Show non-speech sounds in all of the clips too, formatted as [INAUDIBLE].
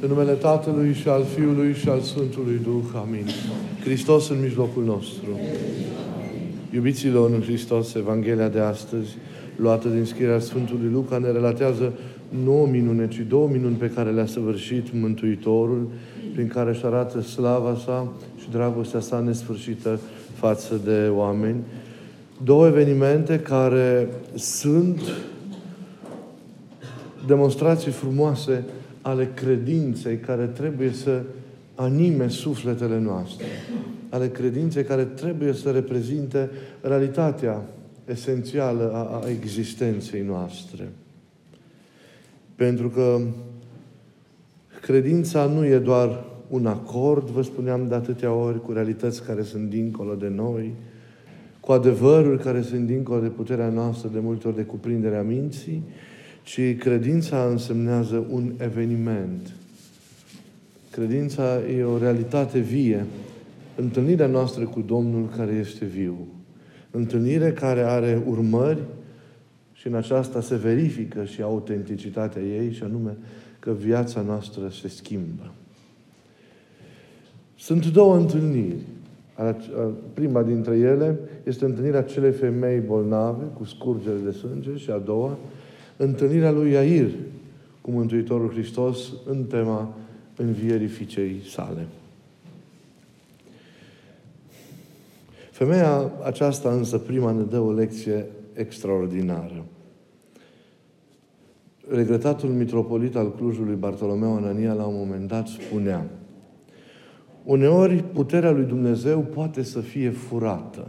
În numele Tatălui și al Fiului și al Sfântului Duh. Amin. Hristos în mijlocul nostru. Iubiților în Hristos, Evanghelia de astăzi, luată din scrierea Sfântului Luca, ne relatează nu o minune, ci două minuni pe care le-a săvârșit Mântuitorul, prin care își arată slava sa și dragostea sa nesfârșită față de oameni. Două evenimente care sunt demonstrații frumoase ale credinței care trebuie să anime sufletele noastre, ale credinței care trebuie să reprezinte realitatea esențială a, a existenței noastre. Pentru că credința nu e doar un acord, vă spuneam de atâtea ori, cu realități care sunt dincolo de noi, cu adevăruri care sunt dincolo de puterea noastră, de multe ori de cuprinderea minții, ci credința însemnează un eveniment. Credința e o realitate vie. Întâlnirea noastră cu Domnul care este viu. Întâlnire care are urmări și în aceasta se verifică și autenticitatea ei, și anume că viața noastră se schimbă. Sunt două întâlniri. Prima dintre ele este întâlnirea celei femei bolnave cu scurgere de sânge și a doua, întâlnirea lui Iair cu Mântuitorul Hristos în tema învierii fiicei sale. Femeia aceasta însă prima ne dă o lecție extraordinară. Regretatul mitropolit al Clujului Bartolomeu Anania la un moment dat spunea Uneori puterea lui Dumnezeu poate să fie furată.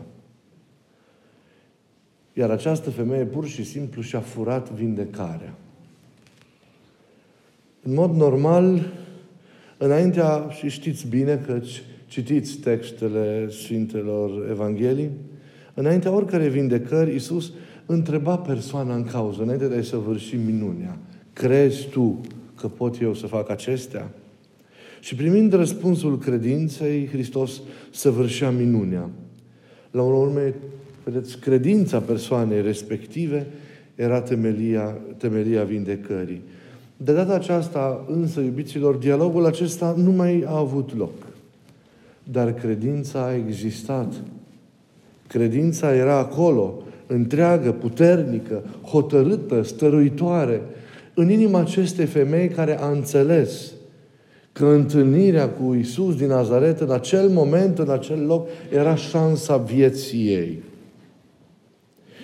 Iar această femeie pur și simplu și-a furat vindecarea. În mod normal, înaintea, și știți bine că citiți textele Sfintelor Evanghelii, înaintea oricare vindecări, Iisus întreba persoana în cauză, înainte de a-i săvârși minunea. Crezi tu că pot eu să fac acestea? Și primind răspunsul credinței, Hristos săvârșea minunea. La urmă, Vedeți, credința persoanei respective era temelia, temelia vindecării. De data aceasta, însă, iubiților, dialogul acesta nu mai a avut loc. Dar credința a existat. Credința era acolo, întreagă, puternică, hotărâtă, stăruitoare, în inima acestei femei care a înțeles că întâlnirea cu Isus din Nazaret, în acel moment, în acel loc, era șansa vieții ei.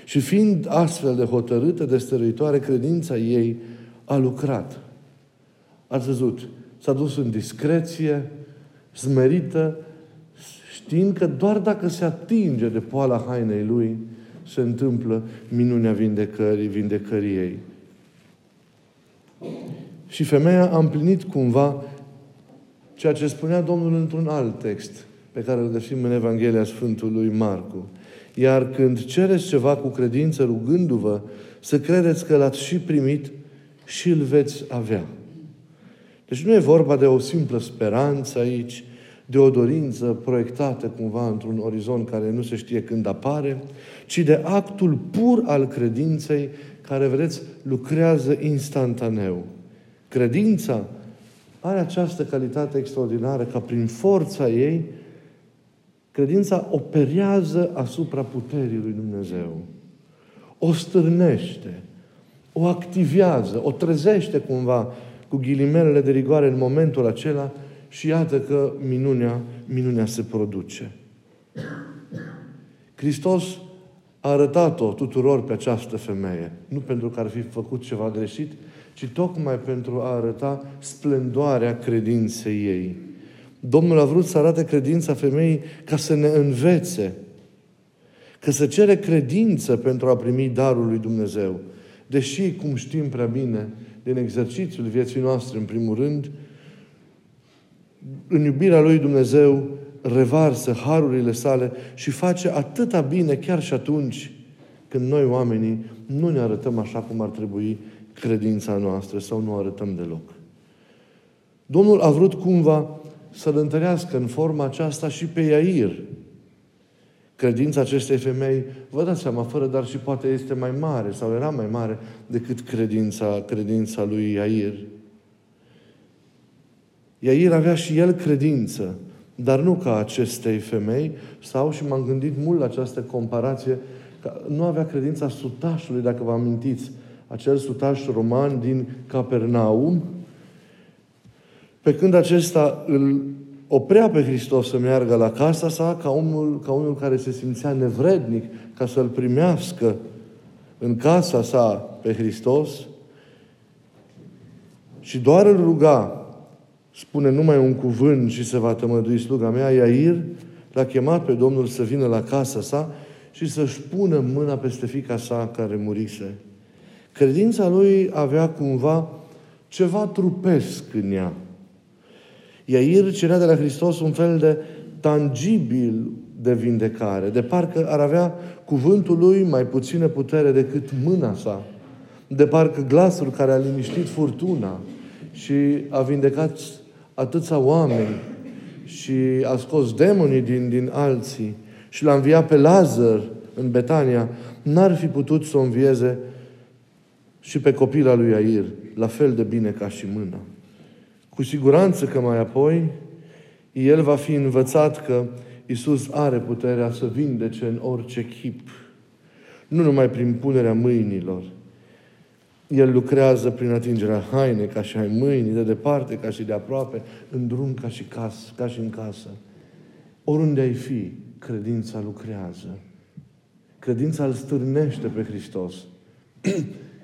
Și fiind astfel de hotărâtă, de stăruitoare, credința ei a lucrat. Ați văzut, s-a dus în discreție, smerită, știind că doar dacă se atinge de poala hainei lui, se întâmplă minunea vindecării, vindecării ei. Și femeia a împlinit cumva ceea ce spunea Domnul într-un alt text pe care îl găsim în Evanghelia Sfântului Marcu. Iar când cereți ceva cu credință, rugându-vă, să credeți că l-ați și primit și îl veți avea. Deci nu e vorba de o simplă speranță aici, de o dorință proiectată cumva într-un orizont care nu se știe când apare, ci de actul pur al credinței care, vedeți, lucrează instantaneu. Credința are această calitate extraordinară ca prin forța ei Credința operează asupra puterii lui Dumnezeu. O stârnește, o activează, o trezește cumva cu ghilimelele de rigoare în momentul acela și iată că minunea, minunea se produce. Hristos a arătat-o tuturor pe această femeie. Nu pentru că ar fi făcut ceva greșit, ci tocmai pentru a arăta splendoarea credinței ei. Domnul a vrut să arate credința femeii ca să ne învețe că se cere credință pentru a primi darul lui Dumnezeu. Deși, cum știm prea bine, din exercițiul vieții noastre, în primul rând, în iubirea lui Dumnezeu revarsă harurile sale și face atâta bine chiar și atunci când noi oamenii nu ne arătăm așa cum ar trebui credința noastră sau nu arătăm deloc. Domnul a vrut cumva să-l întărească în forma aceasta și pe Iair. Credința acestei femei, vă dați seama, fără dar și poate este mai mare sau era mai mare decât credința, credința lui Iair. Iair avea și el credință, dar nu ca acestei femei, sau, și m-am gândit mult la această comparație, că nu avea credința sutașului, dacă vă amintiți, acel sutaș roman din Capernaum, pe când acesta îl oprea pe Hristos să meargă la casa sa ca unul, ca unul care se simțea nevrednic ca să-L primească în casa sa pe Hristos și doar îl ruga, spune numai un cuvânt și se va tămădui sluga mea, Iair l-a chemat pe Domnul să vină la casa sa și să-și pună mâna peste fica sa care murise. Credința lui avea cumva ceva trupesc în ea. Iair cerea de la Hristos un fel de tangibil de vindecare, de parcă ar avea cuvântul lui mai puțină putere decât mâna sa, de parcă glasul care a liniștit furtuna și a vindecat atâția oameni și a scos demonii din, din alții și l-a înviat pe Lazar în Betania, n-ar fi putut să o învieze și pe copila lui Air, la fel de bine ca și mâna. Cu siguranță că mai apoi el va fi învățat că Isus are puterea să vindece în orice chip. Nu numai prin punerea mâinilor. El lucrează prin atingerea hainei, ca și ai mâinii, de departe, ca și de aproape, în drum, ca și, casă, ca și în casă. Oriunde ai fi, credința lucrează. Credința îl stârnește pe Hristos. [CLEARS THROAT]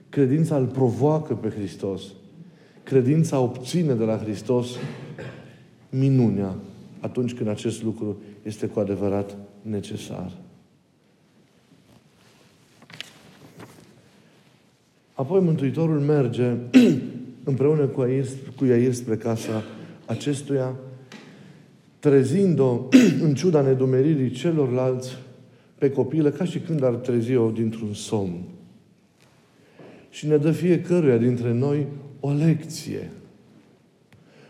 Credința îl provoacă pe Hristos. Credința obține de la Hristos minunea atunci când acest lucru este cu adevărat necesar. Apoi Mântuitorul merge [CLEARS THROAT] împreună cu Iair, cu Iair spre casa acestuia, trezind-o [CLEARS THROAT] în ciuda nedumeririi celorlalți pe copilă, ca și când ar trezi-o dintr-un somn. Și ne dă fiecăruia dintre noi o lecție.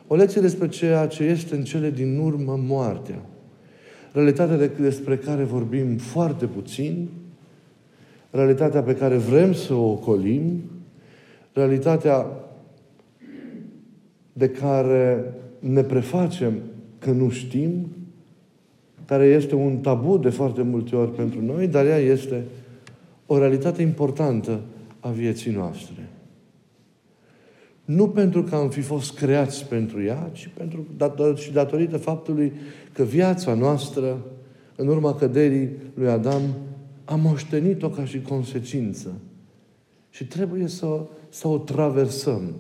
O lecție despre ceea ce este în cele din urmă moartea. Realitatea despre care vorbim foarte puțin, realitatea pe care vrem să o ocolim, realitatea de care ne prefacem că nu știm, care este un tabu de foarte multe ori pentru noi, dar ea este o realitate importantă a vieții noastre. Nu pentru că am fi fost creați pentru ea, ci pentru, dator, și datorită faptului că viața noastră, în urma căderii lui Adam, a moștenit-o ca și consecință. Și trebuie să, să o traversăm.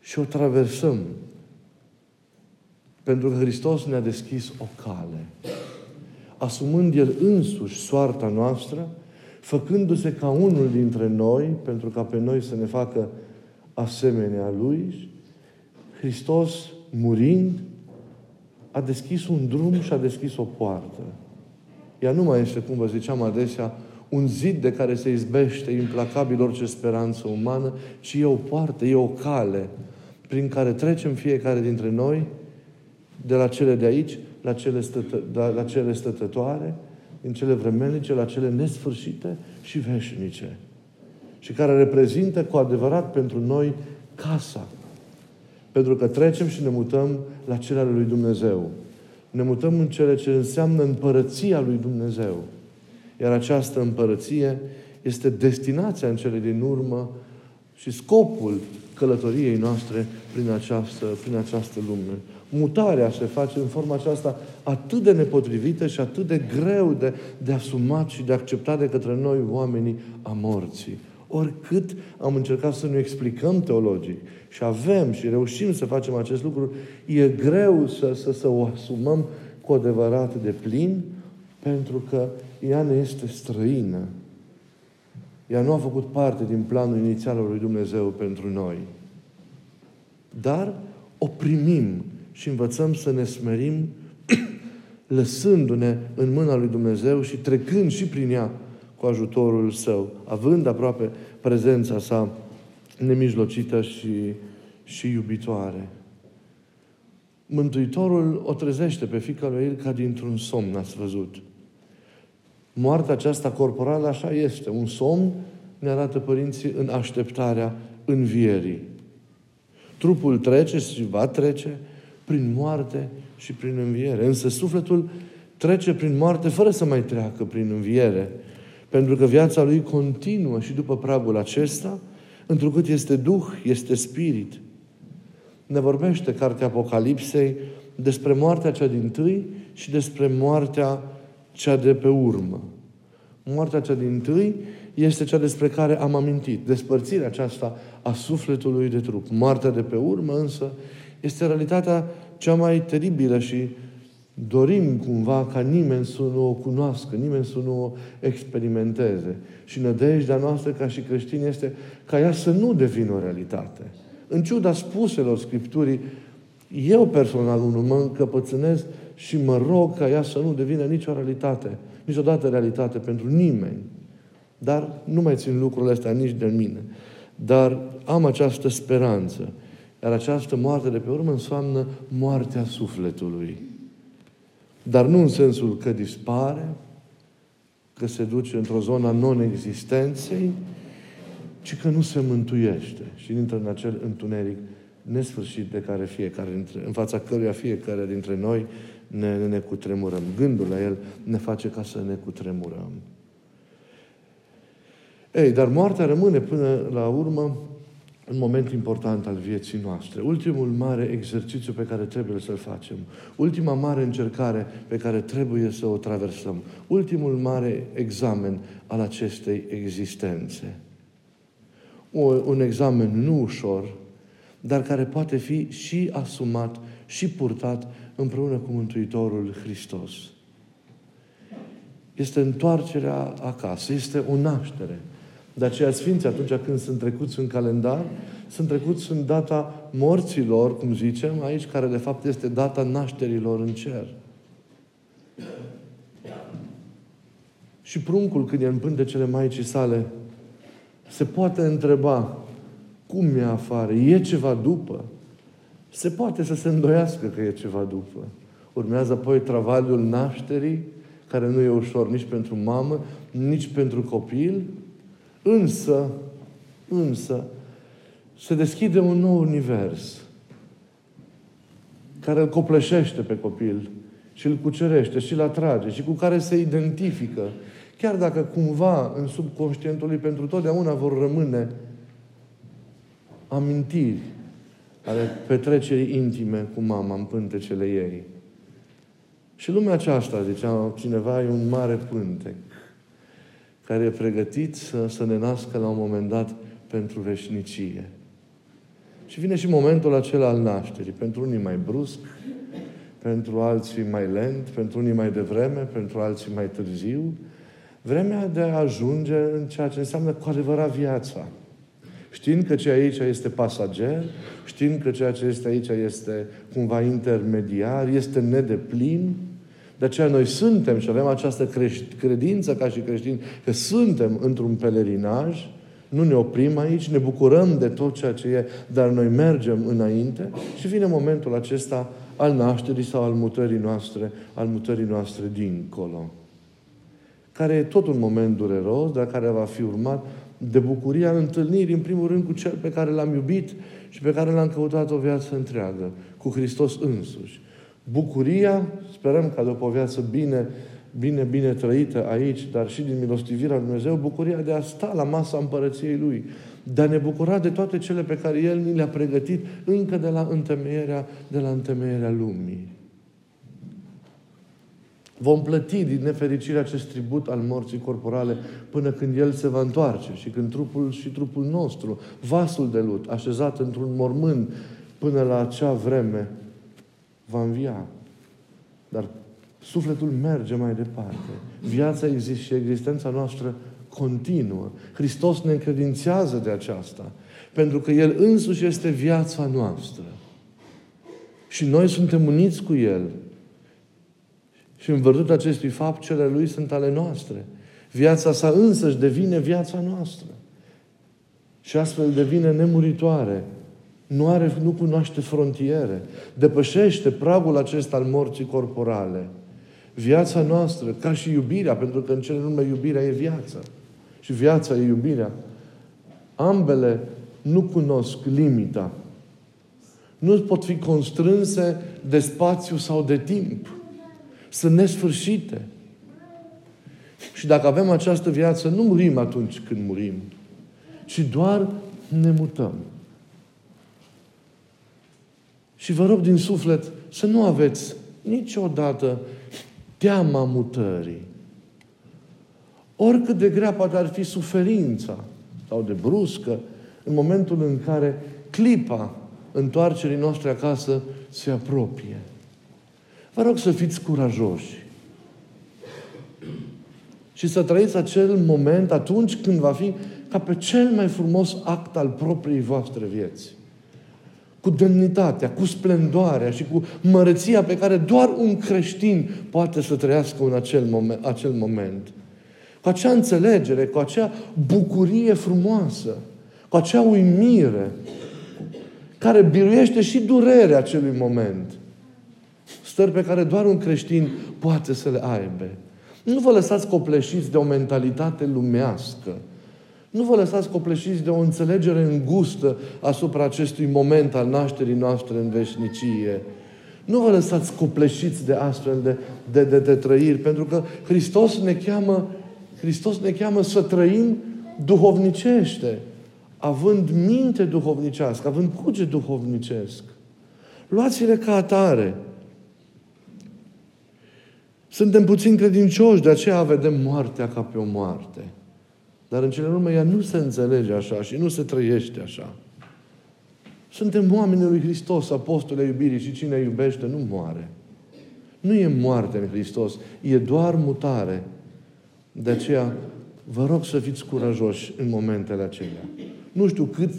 Și o traversăm. Pentru că Hristos ne-a deschis o cale. Asumând El însuși soarta noastră, făcându-se ca unul dintre noi, pentru ca pe noi să ne facă asemenea Lui, Hristos, murind, a deschis un drum și a deschis o poartă. Ea nu mai este, cum vă ziceam adesea, un zid de care se izbește implacabil orice speranță umană, ci e o poartă, e o cale prin care trecem fiecare dintre noi de la cele de aici la cele, stătă, la cele stătătoare, din cele vremenice la cele nesfârșite și veșnice. Și care reprezintă cu adevărat pentru noi casa. Pentru că trecem și ne mutăm la cele ale lui Dumnezeu. Ne mutăm în cele ce înseamnă împărăția lui Dumnezeu. Iar această împărăție este destinația în cele din urmă și scopul călătoriei noastre prin această, prin această lume mutarea se face în forma aceasta atât de nepotrivită și atât de greu de, de asumat și de acceptat de către noi, oamenii a morții. Oricât am încercat să ne explicăm teologic și avem și reușim să facem acest lucru, e greu să, să, să o asumăm cu adevărat de plin, pentru că ea ne este străină. Ea nu a făcut parte din planul inițial al lui Dumnezeu pentru noi. Dar o primim și învățăm să ne smerim [CLEARS THROAT] lăsându-ne în mâna lui Dumnezeu și trecând și prin ea cu ajutorul Său, având aproape prezența sa nemijlocită și, și iubitoare. Mântuitorul o trezește pe fica lui El ca dintr-un somn, ați văzut. Moartea aceasta corporală așa este. Un somn ne arată părinții în așteptarea învierii. Trupul trece și va trece prin moarte și prin înviere. Însă sufletul trece prin moarte fără să mai treacă prin înviere. Pentru că viața lui continuă și după pragul acesta, întrucât este Duh, este Spirit. Ne vorbește Cartea Apocalipsei despre moartea cea din tâi și despre moartea cea de pe urmă. Moartea cea din tâi este cea despre care am amintit. Despărțirea aceasta a sufletului de trup. Moartea de pe urmă însă este realitatea cea mai teribilă și dorim cumva ca nimeni să nu o cunoască, nimeni să nu o experimenteze. Și nădejdea noastră ca și creștini este ca ea să nu devină o realitate. În ciuda spuselor Scripturii, eu personal unul mă încăpățânez și mă rog ca ea să nu devină nicio realitate, niciodată realitate pentru nimeni. Dar nu mai țin lucrurile astea nici de mine. Dar am această speranță. Iar această moarte de pe urmă înseamnă moartea sufletului. Dar nu în sensul că dispare, că se duce într-o zonă non-existenței, ci că nu se mântuiește și intră în acel întuneric nesfârșit de care fiecare dintre, în fața căruia fiecare dintre noi ne, ne cutremurăm. Gândul la el ne face ca să ne cutremurăm. Ei, dar moartea rămâne până la urmă un moment important al vieții noastre. Ultimul mare exercițiu pe care trebuie să-l facem. Ultima mare încercare pe care trebuie să o traversăm. Ultimul mare examen al acestei existențe. O, un examen nu ușor, dar care poate fi și asumat și purtat împreună cu Mântuitorul Hristos. Este întoarcerea acasă, este o naștere. De aceea Sfinții, atunci când sunt trecuți în calendar, sunt trecuți în data morților, cum zicem aici, care de fapt este data nașterilor în cer. Și pruncul, când e în pântecele Maicii sale, se poate întreba cum e afară, e ceva după? Se poate să se îndoiască că e ceva după. Urmează apoi travaliul nașterii, care nu e ușor nici pentru mamă, nici pentru copil, însă, însă, se deschide un nou univers care îl copleșește pe copil și îl cucerește și îl atrage și cu care se identifică. Chiar dacă cumva în subconștientul lui pentru totdeauna vor rămâne amintiri ale petrecerii intime cu mama în pântecele ei. Și lumea aceasta, zicea cineva, e un mare pântec care e pregătit să, să ne nască la un moment dat pentru veșnicie. Și vine și momentul acela al nașterii. Pentru unii mai brusc, pentru alții mai lent, pentru unii mai devreme, pentru alții mai târziu. Vremea de a ajunge în ceea ce înseamnă cu adevărat viața. Știind că ce aici este pasager, știind că ceea ce este aici este cumva intermediar, este nedeplin, de aceea noi suntem și avem această credință ca și creștini că suntem într-un pelerinaj, nu ne oprim aici, ne bucurăm de tot ceea ce e, dar noi mergem înainte și vine momentul acesta al nașterii sau al mutării noastre, al mutării noastre dincolo. Care e tot un moment dureros, dar care va fi urmat de bucuria întâlnirii, în primul rând, cu Cel pe care l-am iubit și pe care l-am căutat o viață întreagă, cu Hristos însuși. Bucuria, sperăm ca după o viață bine, bine, bine trăită aici, dar și din milostivirea Lui Dumnezeu, bucuria de a sta la masa împărăției Lui, de a ne bucura de toate cele pe care El ni le-a pregătit încă de la întemeierea, de la întemeierea lumii. Vom plăti din nefericire acest tribut al morții corporale până când El se va întoarce și când trupul și trupul nostru, vasul de lut, așezat într-un mormânt până la acea vreme, va învia. Dar sufletul merge mai departe. Viața există și existența noastră continuă. Hristos ne încredințează de aceasta. Pentru că El însuși este viața noastră. Și noi suntem uniți cu El. Și în vârtutea acestui fapt, cele Lui sunt ale noastre. Viața sa însăși devine viața noastră. Și astfel devine nemuritoare, nu, are, nu cunoaște frontiere. Depășește pragul acesta al morții corporale. Viața noastră, ca și iubirea, pentru că în cele nume iubirea e viața. Și viața e iubirea. Ambele nu cunosc limita. nu pot fi constrânse de spațiu sau de timp. Sunt nesfârșite. Și dacă avem această viață, nu murim atunci când murim, ci doar ne mutăm. Și vă rog din suflet să nu aveți niciodată teama mutării. Oricât de grea poate ar fi suferința sau de bruscă, în momentul în care clipa întoarcerii noastre acasă se apropie. Vă rog să fiți curajoși și să trăiți acel moment atunci când va fi ca pe cel mai frumos act al propriei voastre vieți. Cu demnitatea, cu splendoarea și cu măreția pe care doar un creștin poate să trăiască în acel moment. Acel moment. Cu acea înțelegere, cu acea bucurie frumoasă, cu acea uimire, care biruiește și durerea acelui moment. Stări pe care doar un creștin poate să le aibă. Nu vă lăsați copleșiți de o mentalitate lumească. Nu vă lăsați copleșiți de o înțelegere îngustă asupra acestui moment al nașterii noastre în veșnicie. Nu vă lăsați copleșiți de astfel de, de, de, de trăiri, pentru că Hristos ne cheamă, Hristos ne cheamă să trăim duhovnicește, având minte duhovnicească, având cuge duhovnicesc. Luați-le ca atare. Suntem puțin credincioși, de aceea vedem moartea ca pe o moarte. Dar în cele urmă ea nu se înțelege așa și nu se trăiește așa. Suntem oamenii lui Hristos, apostole iubirii și cine iubește nu moare. Nu e moarte în Hristos, e doar mutare. De aceea vă rog să fiți curajoși în momentele acelea. Nu știu cât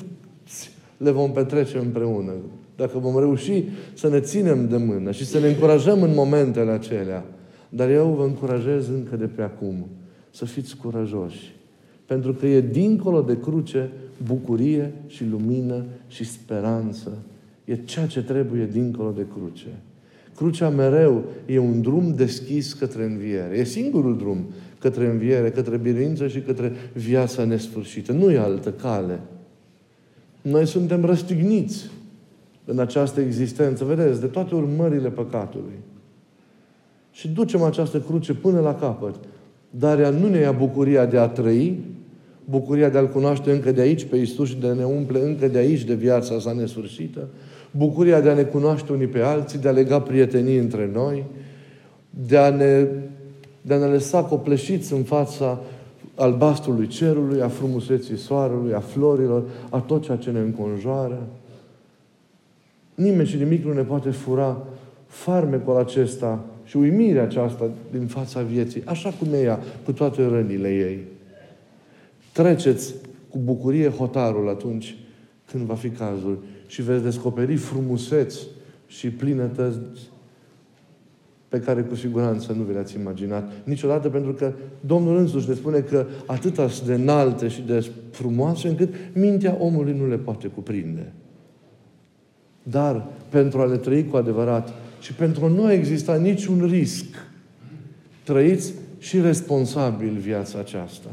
le vom petrece împreună. Dacă vom reuși să ne ținem de mână și să ne încurajăm în momentele acelea, dar eu vă încurajez încă de pe acum să fiți curajoși. Pentru că e dincolo de cruce bucurie și lumină și speranță. E ceea ce trebuie dincolo de cruce. Crucea mereu e un drum deschis către înviere. E singurul drum către înviere, către biruință și către viața nesfârșită. Nu e altă cale. Noi suntem răstigniți în această existență, vedeți, de toate urmările păcatului și ducem această cruce până la capăt. Dar ea nu ne ia bucuria de a trăi, bucuria de a-L cunoaște încă de aici pe Isus și de a ne umple încă de aici de viața sa nesfârșită, bucuria de a ne cunoaște unii pe alții, de a lega prietenii între noi, de a ne, de a ne lăsa copleșiți în fața albastrului cerului, a frumuseții soarelui, a florilor, a tot ceea ce ne înconjoară. Nimeni și nimic nu ne poate fura farmecul acesta și uimirea aceasta din fața vieții, așa cum e ea, cu toate rănile ei. Treceți cu bucurie hotarul atunci când va fi cazul și veți descoperi frumuseți și plinătăți pe care cu siguranță nu vi le-ați imaginat niciodată, pentru că Domnul însuși ne spune că atâta de înalte și de frumoase încât mintea omului nu le poate cuprinde. Dar pentru a le trăi cu adevărat, și pentru a nu exista niciun risc. Trăiți și responsabil viața aceasta.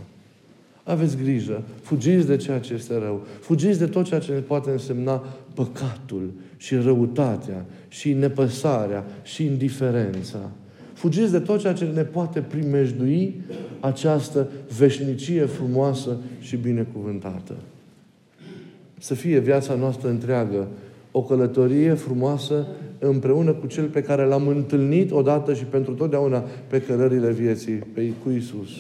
Aveți grijă, fugiți de ceea ce este rău, fugiți de tot ceea ce ne poate însemna păcatul și răutatea și nepăsarea și indiferența. Fugiți de tot ceea ce ne poate primejdui această veșnicie frumoasă și binecuvântată. Să fie viața noastră întreagă o călătorie frumoasă împreună cu Cel pe care l-am întâlnit odată și pentru totdeauna pe cărările vieții, pe, cu Isus.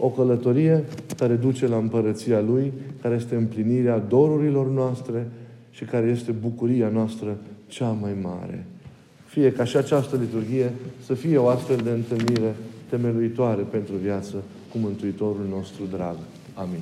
O călătorie care duce la împărăția Lui, care este împlinirea dorurilor noastre și care este bucuria noastră cea mai mare. Fie ca și această liturghie să fie o astfel de întâlnire temeluitoare pentru viață cu Mântuitorul nostru drag. Amin.